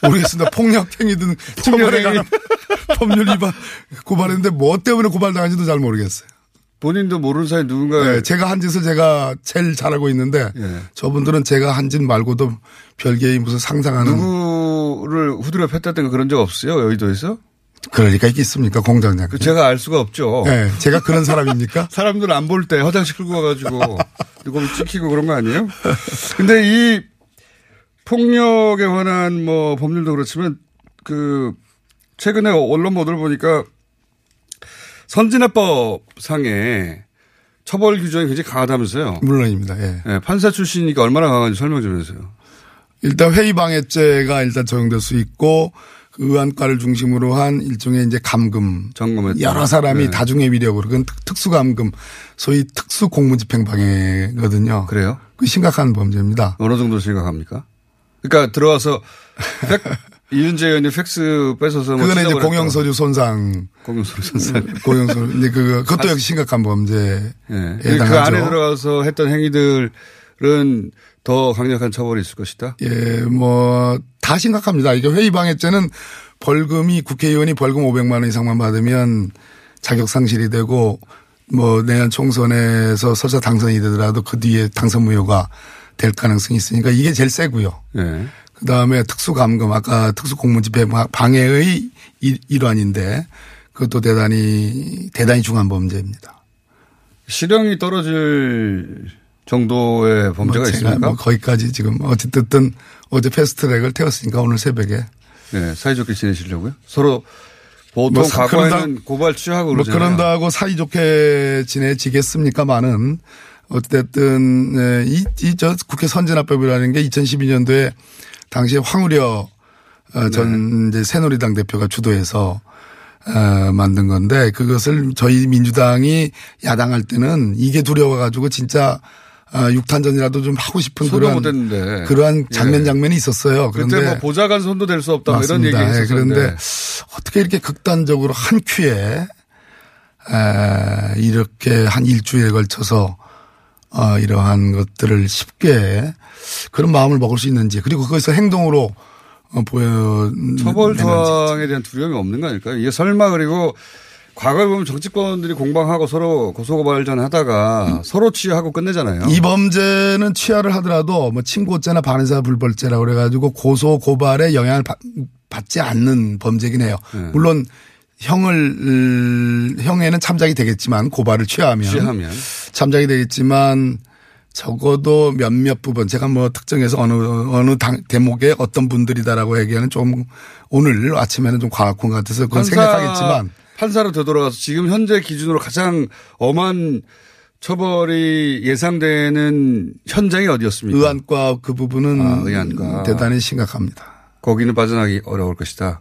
모르겠습니다. 폭력행위든 처벌에 관한 법률 위반 고발했는데 뭐 때문에 고발당한지도 잘 모르겠어요.
본인도 모르는 사이 누군가
네, 제가 한 짓을 제가 제일 잘 알고 있는데
예.
저분들은 제가 한 짓 말고도 별개의 무슨 상상하는
누구를 후드려 팼다든가 그런 적 없어요? 여의도에서?
그럴 리가 있겠습니까 공장장.
그 제가 알 수가 없죠.
네, 제가 그런 사람입니까?
사람들 안 볼 때 화장실 끌고 와가지고 이거 찍히고 그런 거 아니에요? 근데 이 폭력에 관한 뭐 법률도 그렇지만 그 최근에 언론 보도를 보니까 선진화법 상에 처벌 규정이 굉장히 강하다면서요.
물론입니다. 예.
예, 판사 출신이니까 얼마나 강한지 설명 좀 해주세요.
일단 회의방해죄가 일단 적용될 수 있고 그 의안과를 중심으로 한 일종의 이제 감금.
점검했다.
여러 사람이
네.
다중의 위력으로 그건 특- 특수감금 소위 특수 공무집행방해거든요.
그래요?
그 심각한 범죄입니다.
어느 정도 생각합니까? 그러니까 들어와서 백, 이윤재 의원이 팩스 뺏어서 뭐
그거는 이제. 공영소유 손상.
공영소유 손상.
공영소. 근데 그 그것도 역시 심각한 범죄에
예. 그
해당하죠.
안에 들어가서 했던 행위들은 더 강력한 처벌이 있을 것이다.
예, 뭐, 다 심각합니다. 이게 회의방해죄는 벌금이 국회의원이 벌금 500만 원 이상만 받으면 자격 상실이 되고 뭐 내년 총선에서 설사 당선이 되더라도 그 뒤에 당선 무효가 될 가능성이 있으니까 이게 제일 세고요.
예.
그 다음에 특수감금 아까 특수공무집행 방해의 일- 일환인데 그것도 대단히 대단히 중한 범죄입니다.
실형이 떨어질 정도의 범죄가
뭐
있습니까?
뭐 거기까지 지금 어쨌든 어제 패스트트랙을 태웠으니까 오늘 새벽에
네, 사이좋게 지내시려고요? 서로 보통
뭐 사-
과거에는
그런다-
고발 취하고
뭐
그러잖아요.
그런다고 사이좋게 지내지겠습니까만은 어쨌든 예, 이저 국회 선진화법이라는 게 2012년도에 당시에 황우려 어, 전 이제 새누리당 대표가 주도해서 어, 만든 건데 그것을 저희 민주당이 야당할 때는 이게 두려워가지고 진짜 아, 육탄전이라도 좀 하고 싶은
손도
그러한. 그러한 장면
예.
장면이 있었어요. 그런데
그때 뭐 보좌관 손도 될 수 없다 뭐 이런 얘기
맞습니다. 예, 그런데 어떻게 이렇게 극단적으로 한 큐에 에, 이렇게 한 일주일에 걸쳐서 어, 이러한 것들을 쉽게 그런 마음을 먹을 수 있는지 그리고 그것을 행동으로 어, 보여
처벌 조항에 대한 두려움이 없는 거 아닐까요? 이게 설마 그리고 과거에 보면 정치권들이 공방하고 서로 고소고발전 하다가 서로 취하고 끝내잖아요.
이 범죄는 취하를 하더라도 뭐 친고죄나 반의사 불벌죄라고 그래가지고 고소 고발에 영향을 받, 받지 않는 범죄긴 해요.
네.
물론 형을 형에는 참작이 되겠지만 고발을 취하면
취하면.
참작이 되겠지만 적어도 몇몇 부분 제가 뭐 특정해서 어느 어느 당, 대목에 어떤 분들이다라고 얘기하는 좀 오늘 아침에는 좀 과학군 같아서 그건 생략하겠지만
판사로 되돌아가서 지금 현재 기준으로 가장 엄한 처벌이 예상되는 현장이 어디였습니까?
의안과 그 부분은
아, 의안과.
대단히 심각합니다.
거기는 빠져나기 어려울 것이다.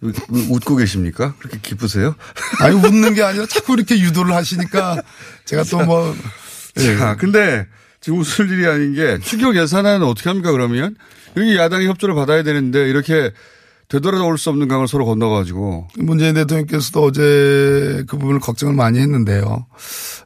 웃고 계십니까? 그렇게 기쁘세요?
아니 웃는 게 아니라 자꾸 이렇게 유도를 하시니까 제가 또뭐
자, 근데 지금 웃을 일이 아닌 게 추경 예산안은 어떻게 합니까 그러면? 여기 야당이 협조를 받아야 되는데 이렇게 되돌아올 수 없는 강을 서로 건너가지고
문재인 대통령께서도 어제 그 부분을 걱정을 많이 했는데요. 어,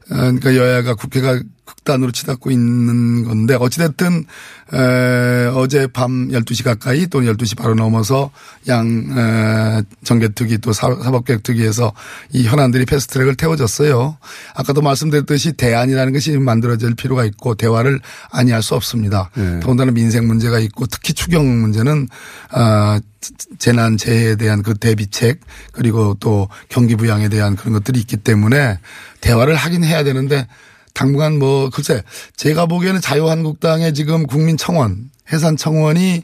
그러니까 여야가 국회가 극단으로 치닫고 있는 건데 어찌됐든 에, 어제 밤 12시 가까이 또는 12시 바로 넘어서 양 에, 정개특위 또 사- 사법개혁특위에서 이 현안들이 패스트트랙을 태워졌어요. 아까도 말씀드렸듯이 대안이라는 것이 만들어질 필요가 있고 대화를 아니할 수 없습니다. 더군다나 민생 문제가 있고 특히 추경 문제는 아, 재난 재해에 대한 그 대비책 그리고 또 경기 부양에 대한 그런 것들이 있기 때문에 대화를 하긴 해야 되는데 당분간 뭐 글쎄 제가 보기에는 자유한국당의 지금 국민청원 해산청원이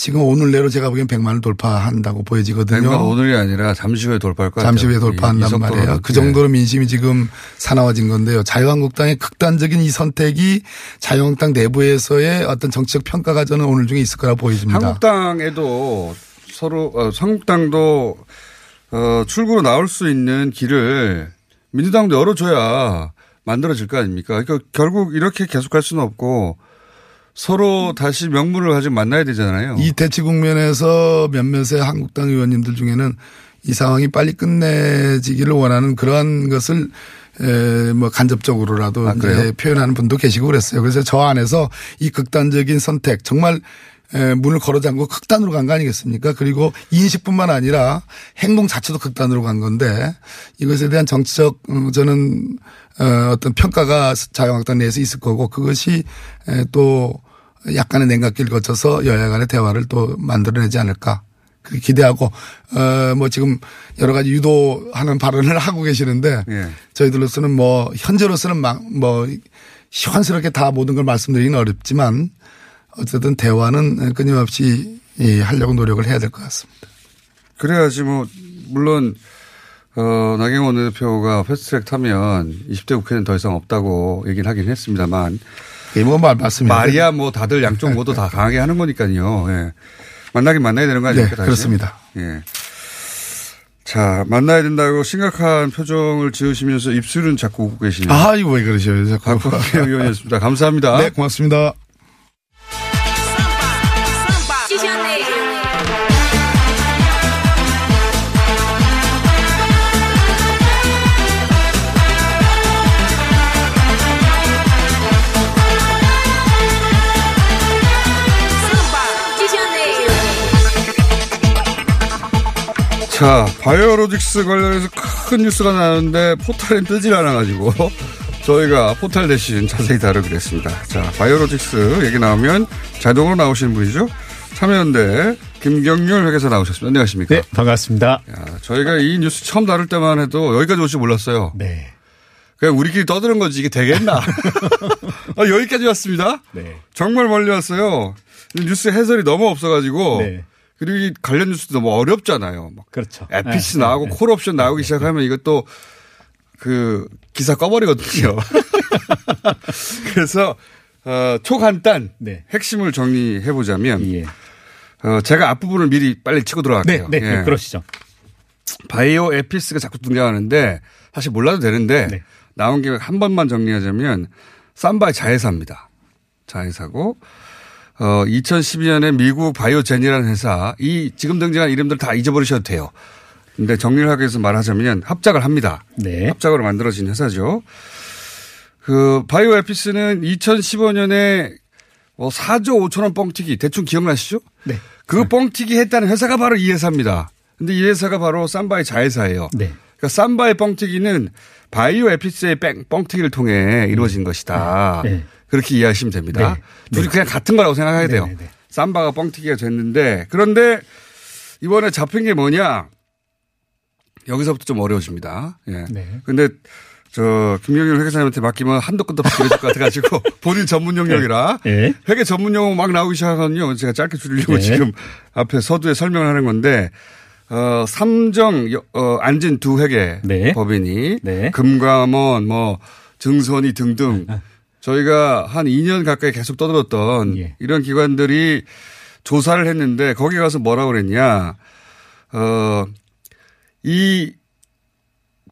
지금 오늘 내로 제가 보기엔 100만을 돌파한다고 보여지거든요.
백만 오늘이 아니라 잠시 후에 돌파할 것.
잠시 후에 돌파한단 말이에요. 그 정도로 민심이 지금 사나워진 건데요. 자유한국당의 극단적인 이 선택이 자유한국당 내부에서의 어떤 정치적 평가가 저는 오늘 중에 있을 거라고 보여집니다.
한국당에도 서로 어, 한국당도 어, 출구로 나올 수 있는 길을 민주당도 열어줘야 만들어질 거 아닙니까? 그러니까 결국 이렇게 계속할 수는 없고 서로 다시 명분을 가지고 만나야 되잖아요.
이 대치 국면에서 몇몇의 한국당 의원님들 중에는 이 상황이 빨리 끝내지기를 원하는 그러한 것을 에, 뭐 간접적으로라도
아,
표현하는 분도 계시고 그랬어요. 그래서 저 안에서 이 극단적인 선택 정말 에, 문을 걸어 잠고 극단으로 간 거 아니겠습니까? 그리고 인식뿐만 아니라 행동 자체도 극단으로 간 건데 이것에 대한 정치적 음, 저는 어, 어떤 평가가 자유한국당 내에서 있을 거고 그것이 에, 또 약간의 냉각기를 거쳐서 여야 간의 대화를 또 만들어내지 않을까. 그렇게 기대하고, 어, 뭐 지금 여러 가지 유도하는 발언을 하고 계시는데
예.
저희들로서는 뭐 현재로서는 막뭐 시원스럽게 다 모든 걸 말씀드리기는 어렵지만 어쨌든 대화는 끊임없이 예, 하려고 노력을 해야 될 것 같습니다.
그래야지 뭐 물론 어, 나경원 대표가 패스트트랙 타면 20대 국회는 더 이상 없다고 얘기는 하긴 했습니다만
뭐 말, 맞습니다.
말이야 뭐 다들 양쪽 모두 다 강하게 하는 거니까요. 예. 만나긴 만나야 되는 거 아닙니까?
네? 그렇습니다.
예. 자, 만나야 된다고 심각한 표정을 지으시면서 입술은 자꾸 웃고 계시네요.
아, 이거 왜 그러셔요? 자꾸.
박범계 의원이었습니다. 감사합니다.
네, 고맙습니다.
자, 바이오로직스 관련해서 큰 뉴스가 나왔는데 포탈엔 뜨질 않아가지고 저희가 포탈 대신 자세히 다루기로 했습니다. 자, 바이오로직스 얘기 나오면 자동으로 나오시는 분이죠. 참여연대 김경률 회계사 나오셨습니다. 안녕하십니까?
네, 반갑습니다.
야, 저희가 이 뉴스 처음 다룰 때만 해도 여기까지 올 줄 몰랐어요.
네.
그냥 우리끼리 떠드는 거지 이게 되겠나? 아, 여기까지 왔습니다.
네.
정말 멀리 왔어요. 뉴스 해설이 너무 없어가지고
네.
그리고 이 관련 뉴스도 너무 어렵잖아요. 막
그렇죠.
에피스
네,
나오고
네, 네.
콜옵션 나오기 시작하면 이것도 그 기사 꺼버리거든요. 그래서 어, 초간단
네.
핵심을 정리해 보자면
예.
어, 제가 앞부분을 미리 빨리 치고 들어갈게요.
네, 네,
예.
네, 그러시죠.
바이오 에피스가 자꾸 등장하는데 사실 몰라도 되는데
네.
나온 김에 한 번만 정리하자면 삼바의 자회사입니다. 자회사고 어 2012년에 미국 바이오젠이라는 회사 이 지금 등장한 이름들 다 잊어버리셔도 돼요. 근데 정리를 하기 위해서 말하자면 합작을 합니다.
네.
합작으로 만들어진 회사죠. 그 바이오 에피스는 2015년에 뭐 4조 5천 원 뻥튀기 대충 기억나시죠?
네.
그 뻥튀기 했다는 회사가 바로 이 회사입니다. 근데 이 회사가 바로 삼바의 자회사예요.
네.
그러니까 삼바의 뻥튀기는 바이오 에피스의 뺑- 뻥튀기를 통해 이루어진 것이다.
네.
그렇게 이해하시면 됩니다.
네.
둘이 그냥 같은 거라고 생각해야 돼요.
네, 네, 네.
삼바가 뻥튀기가 됐는데 그런데 이번에 잡힌 게 뭐냐? 여기서부터 좀 어려워집니다. 예.
네.
근데 저 김경일 회계사님한테 맡기면 한도 끝도 없이 길어질 것 같아가지고 본인 전문 영역이라
네.
회계 전문 용어 막 나오기 시작하거든요. 제가 짧게 줄이려고
네.
지금 앞에 서두에 설명을 하는 건데 어 삼정 여- 어 안진 두 회계
네.
법인이
네.
금감원 뭐 증선이 등등 저희가 한 2년 가까이 계속 떠들었던
예.
이런 기관들이 조사를 했는데 거기 가서 뭐라고 그랬냐 어, 어이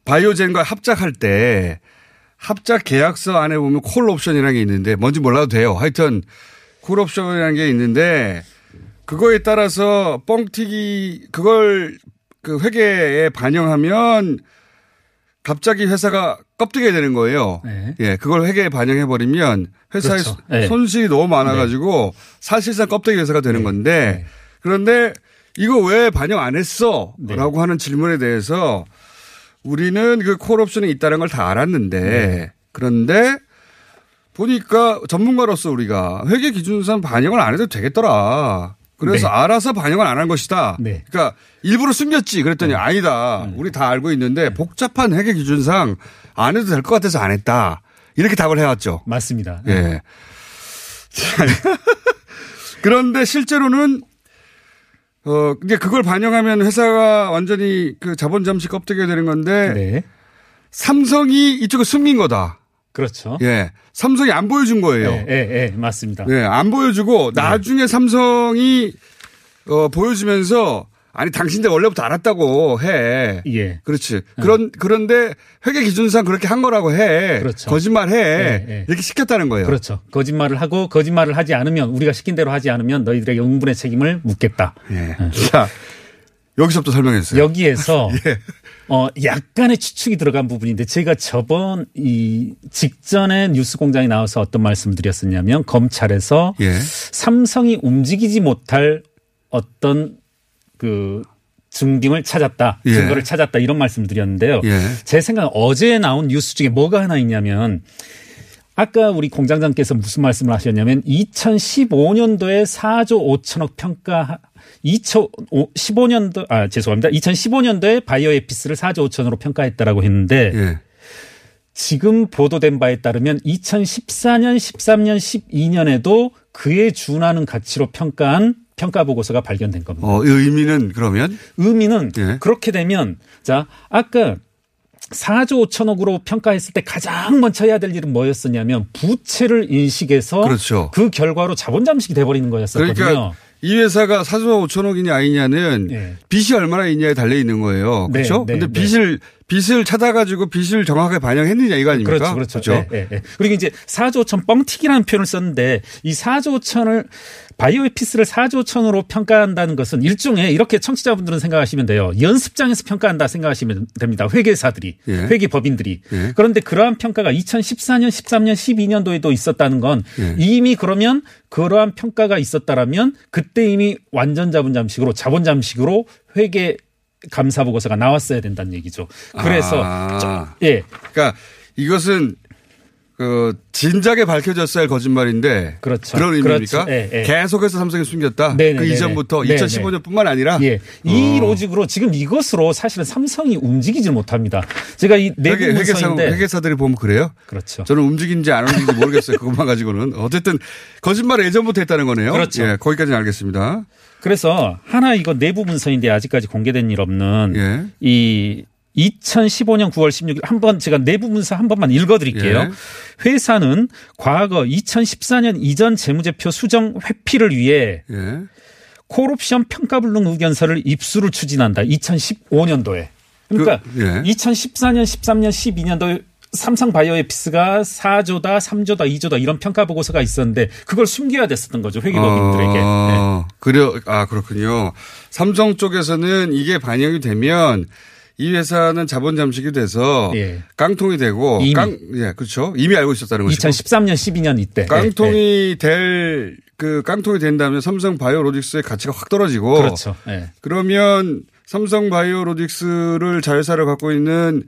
바이오젠과 합작할 때 합작 계약서 안에 보면 콜 옵션이라는 게 있는데 뭔지 몰라도 돼요. 하여튼 콜 옵션이라는 게 있는데 그거에 따라서 뻥튀기 그걸 그 회계에 반영하면 갑자기 회사가 껍데기가 되는 거예요.
네.
예, 그걸 회계에 반영해 버리면 회사의
그렇죠. 네.
손실이 너무 많아가지고 사실상 껍데기 회사가 되는 건데 그런데 이거 왜 반영 안 했어?
네.
라고 하는 질문에 대해서 우리는 그 콜옵션이 있다는 걸 다 알았는데
네.
그런데 보니까 전문가로서 우리가 회계 기준상 반영을 안 해도 되겠더라. 그래서
네.
알아서 반영을 안 한 것이다.
네.
그러니까 일부러 숨겼지. 그랬더니 아니다. 우리 다 알고 있는데 복잡한 회계 기준상 안 해도 될 것 같아서 안 했다. 이렇게 답을 해왔죠.
맞습니다.
예. 자, 그런데 실제로는 어 이제 그걸 반영하면 회사가 완전히 그 자본 잠시 껍데기가 되는 건데
네.
삼성이 이쪽에 숨긴 거다.
그렇죠.
예. 삼성이 안 보여준 거예요.
예, 예, 예, 맞습니다.
네, 안 보여주고 나중에 삼성이 어, 보여주면서 아니 당신들 원래부터 알았다고 해.
예.
그렇지. 그런 그런데 회계 기준상 그렇게 한 거라고 해.
그렇죠.
거짓말 해.
예, 예.
이렇게 시켰다는 거예요.
그렇죠. 거짓말을 하고 거짓말을 하지 않으면 우리가 시킨 대로 하지 않으면 너희들에게 응분의 책임을 묻겠다.
예. 자, 여기서부터 설명해 주세요.
여기에서
예.
어 약간의 추측이 들어간 부분인데 제가 저번 이 직전에 뉴스 공장에 나와서 어떤 말씀을 드렸었냐면 검찰에서
예.
삼성이 움직이지 못할 어떤 그 증빙을 찾았다,
예.
증거를 찾았다 이런 말씀을 드렸는데요.
예.
제 생각은 어제 나온 뉴스 중에 뭐가 하나 있냐면 아까 우리 공장장께서 무슨 말씀을 하셨냐면 2015년도에 4조 5천억 평가 2015년도 아 죄송합니다. 2015년도에 바이오 에피스를 4조 5천으로 평가했다라고 했는데
예.
지금 보도된 바에 따르면 2014년, 13년, 12년에도 그에 준하는 가치로 평가한 평가 보고서가 발견된 겁니다.
어, 이 의미는 그러면
의미는
예.
그렇게 되면 자 아까 4조 5천억으로 평가했을 때 가장 먼저 해야 될 일은 뭐였었냐면 부채를 인식해서
그렇죠.
그 결과로 자본 잠식이 돼버리는 거였었거든요.
그러니까 이 회사가 4조 5천억이냐 아니냐는
예.
빚이 얼마나 있냐에 달려 있는 거예요.
네,
그렇죠?
네,
근데
네.
빚을 빚을 찾아가지고 빚을 정확하게 반영했느냐 이거 아닙니까?
그렇죠, 그렇죠. 예, 예. 그리고 이제 4조 5천 뻥튀기라는 표현을 썼는데 이 4조 5천을 바이오에피스를 4조 5천으로 평가한다는 것은 일종의 이렇게 청취자분들은 생각하시면 돼요. 연습장에서 평가한다 생각하시면 됩니다. 회계사들이,
예.
회계법인들이.
예.
그런데 그러한 평가가 2014년, 13년, 12년도에도 있었다는 건
예.
이미 그러면 그러한 평가가 있었다라면 그때 이미 완전 자본 잠식으로 자본 잠식으로 회계 감사 보고서가 나왔어야 된다는 얘기죠. 그래서
아.
좀- 예.
그러니까 이것은 그 진작에 밝혀졌어야 할 거짓말인데
그렇죠.
런 의미입니까?
그렇죠. 예, 예.
계속해서 삼성이 숨겼다.
네네네네.
그 이전부터
네네.
2015년뿐만 아니라
예. 이
어.
로직으로 지금 이것으로 사실은 삼성이 움직이질 못합니다. 제가 이 내부
회계, 회계사,
문서인데
회계사들이 보면 그래요?
그렇죠.
저는 움직인지 안 움직인지 모르겠어요. 그것만 가지고는. 어쨌든 거짓말을 예전부터 했다는 거네요.
그렇죠.
예, 거기까지는 알겠습니다.
그래서 하나 이거 내부 문서인데 아직까지 공개된 일 없는
예.
이 2015년 9월 16일 한 번 제가 내부 문서 한 번만 읽어드릴게요.
예.
회사는 과거 2014년 이전 재무제표 수정 회피를 위해
예.
콜옵션 평가불능 의견서를 입수를 추진한다. 2015년도에. 그러니까
그, 예.
2014년, 13년, 12년도에 삼성 바이오에피스가 4조다, 3조다, 2조다 이런 평가 보고서가 있었는데 그걸 숨겨야 됐었던 거죠. 회계법인들에게. 네.
어, 그려, 아, 그렇군요. 삼성 쪽에서는 이게 반영이 되면 이 회사는 자본 잠식이 돼서
예.
깡통이 되고
이미.
깡, 예, 그렇죠. 이미 알고 있었다는 것이고.
2013년, 12년 이때.
깡통이 될, 그 깡통이 된다면 삼성 바이오로직스의 가치가 확 떨어지고.
그렇죠. 예.
그러면 삼성 바이오로직스를 자회사를 갖고 있는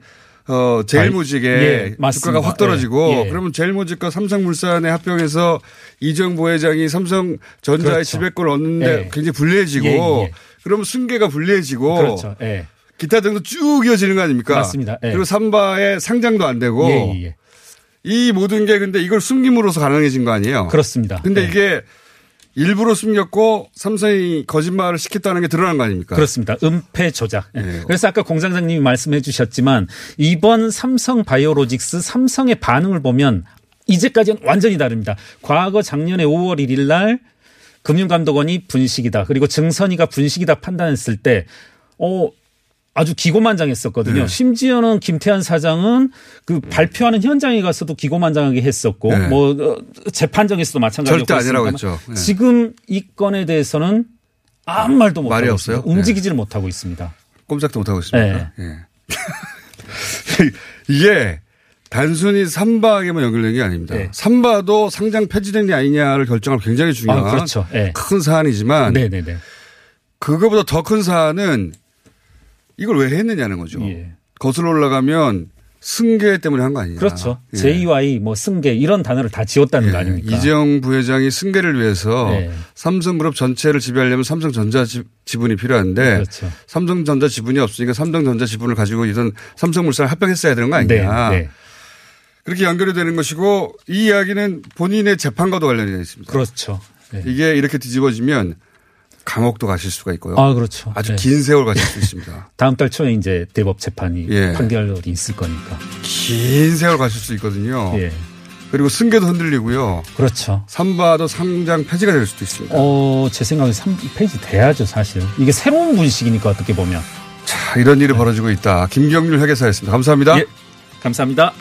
어, 제일모직의
예, 맞습니다.
주가가 확 떨어지고
예, 예.
그러면 제일모직과 삼성물산에 합병해서 이정 부회장이 삼성전자의
그렇죠.
지배권을 얻는데
예.
굉장히 불리해지고
예, 예.
그러면 승계가 불리해지고
그렇죠. 예.
기타 등도 쭉 이어지는 거 아닙니까?
맞습니다. 예.
그리고 삼바의 상장도 안 되고
예, 예, 예.
이 모든 게 근데 이걸 숨김으로써 가능해진 거 아니에요?
그렇습니다.
근데
예.
이게 일부러 숨겼고 삼성이 거짓말을 시켰다는 게 드러난 거 아닙니까?
그렇습니다. 은폐 조작. 예.
예.
그래서 아까 공장장님이 말씀해 주셨지만 이번 삼성 바이오로직스 삼성의 반응을 보면 이제까지는 완전히 다릅니다. 과거 작년에 5월 1일 날 금융감독원이 분식이다. 그리고 증선이가 분식이다 판단했을 때 어, 아주 기고만장했었거든요.
네.
심지어는 김태한 사장은 그 발표하는 현장에 가서도 기고만장하게 했었고
네.
뭐 어, 재판정에서도 마찬가지였고
절대 아니라고 했죠. 네.
지금 이 건에 대해서는 아무 말도 못
말이
하고
없어요?
있습니다. 움직이지를 못하고 있습니다.
꼼짝도 못하고 있습니다.
네.
예. 이게 단순히 삼바에게만 연결된 게 아닙니다.
네.
삼바도 상장 폐지됐냐 아니냐를 결정할 굉장히 중요한
아, 그렇죠. 예.
큰 사안이지만. 그거보다 더 큰 사안은 이걸 왜 했느냐는 거죠.
예.
거슬러 올라가면 승계 때문에 한 거 아니냐.
그렇죠.
예.
JY 뭐 승계 이런 단어를 다 지웠다는 거 아닙니까?
이재용 부회장이 승계를 위해서
네.
삼성그룹 전체를 지배하려면 삼성전자 지- 지분이 필요한데
그렇죠.
삼성전자 지분이 없으니까 삼성전자 지분을 가지고 있던 삼성물산을 합병했어야 되는 거 아니냐.
네, 네.
그렇게 연결이 되는 것이고 이 이야기는 본인의 재판과도 관련이 되어 있습니다.
그렇죠. 네.
이게 이렇게 뒤집어지면 감옥도 가실 수가 있고요.
아, 그렇죠.
아주
네.
긴 세월 가실 수 있습니다.
다음 달 초에 이제 대법 재판이
예.
판결이 있을 거니까.
긴 세월 가실 수 있거든요.
예.
그리고 승계도 흔들리고요.
그렇죠.
삼바도 상장 폐지가 될 수도 있습니다.
어, 제 생각에 3페이지 돼야죠, 사실. 이게 새로운 분식이니까 어떻게 보면.
자, 이런 일이 벌어지고 있다. 김경률 회계사였습니다. 감사합니다.
예. 감사합니다.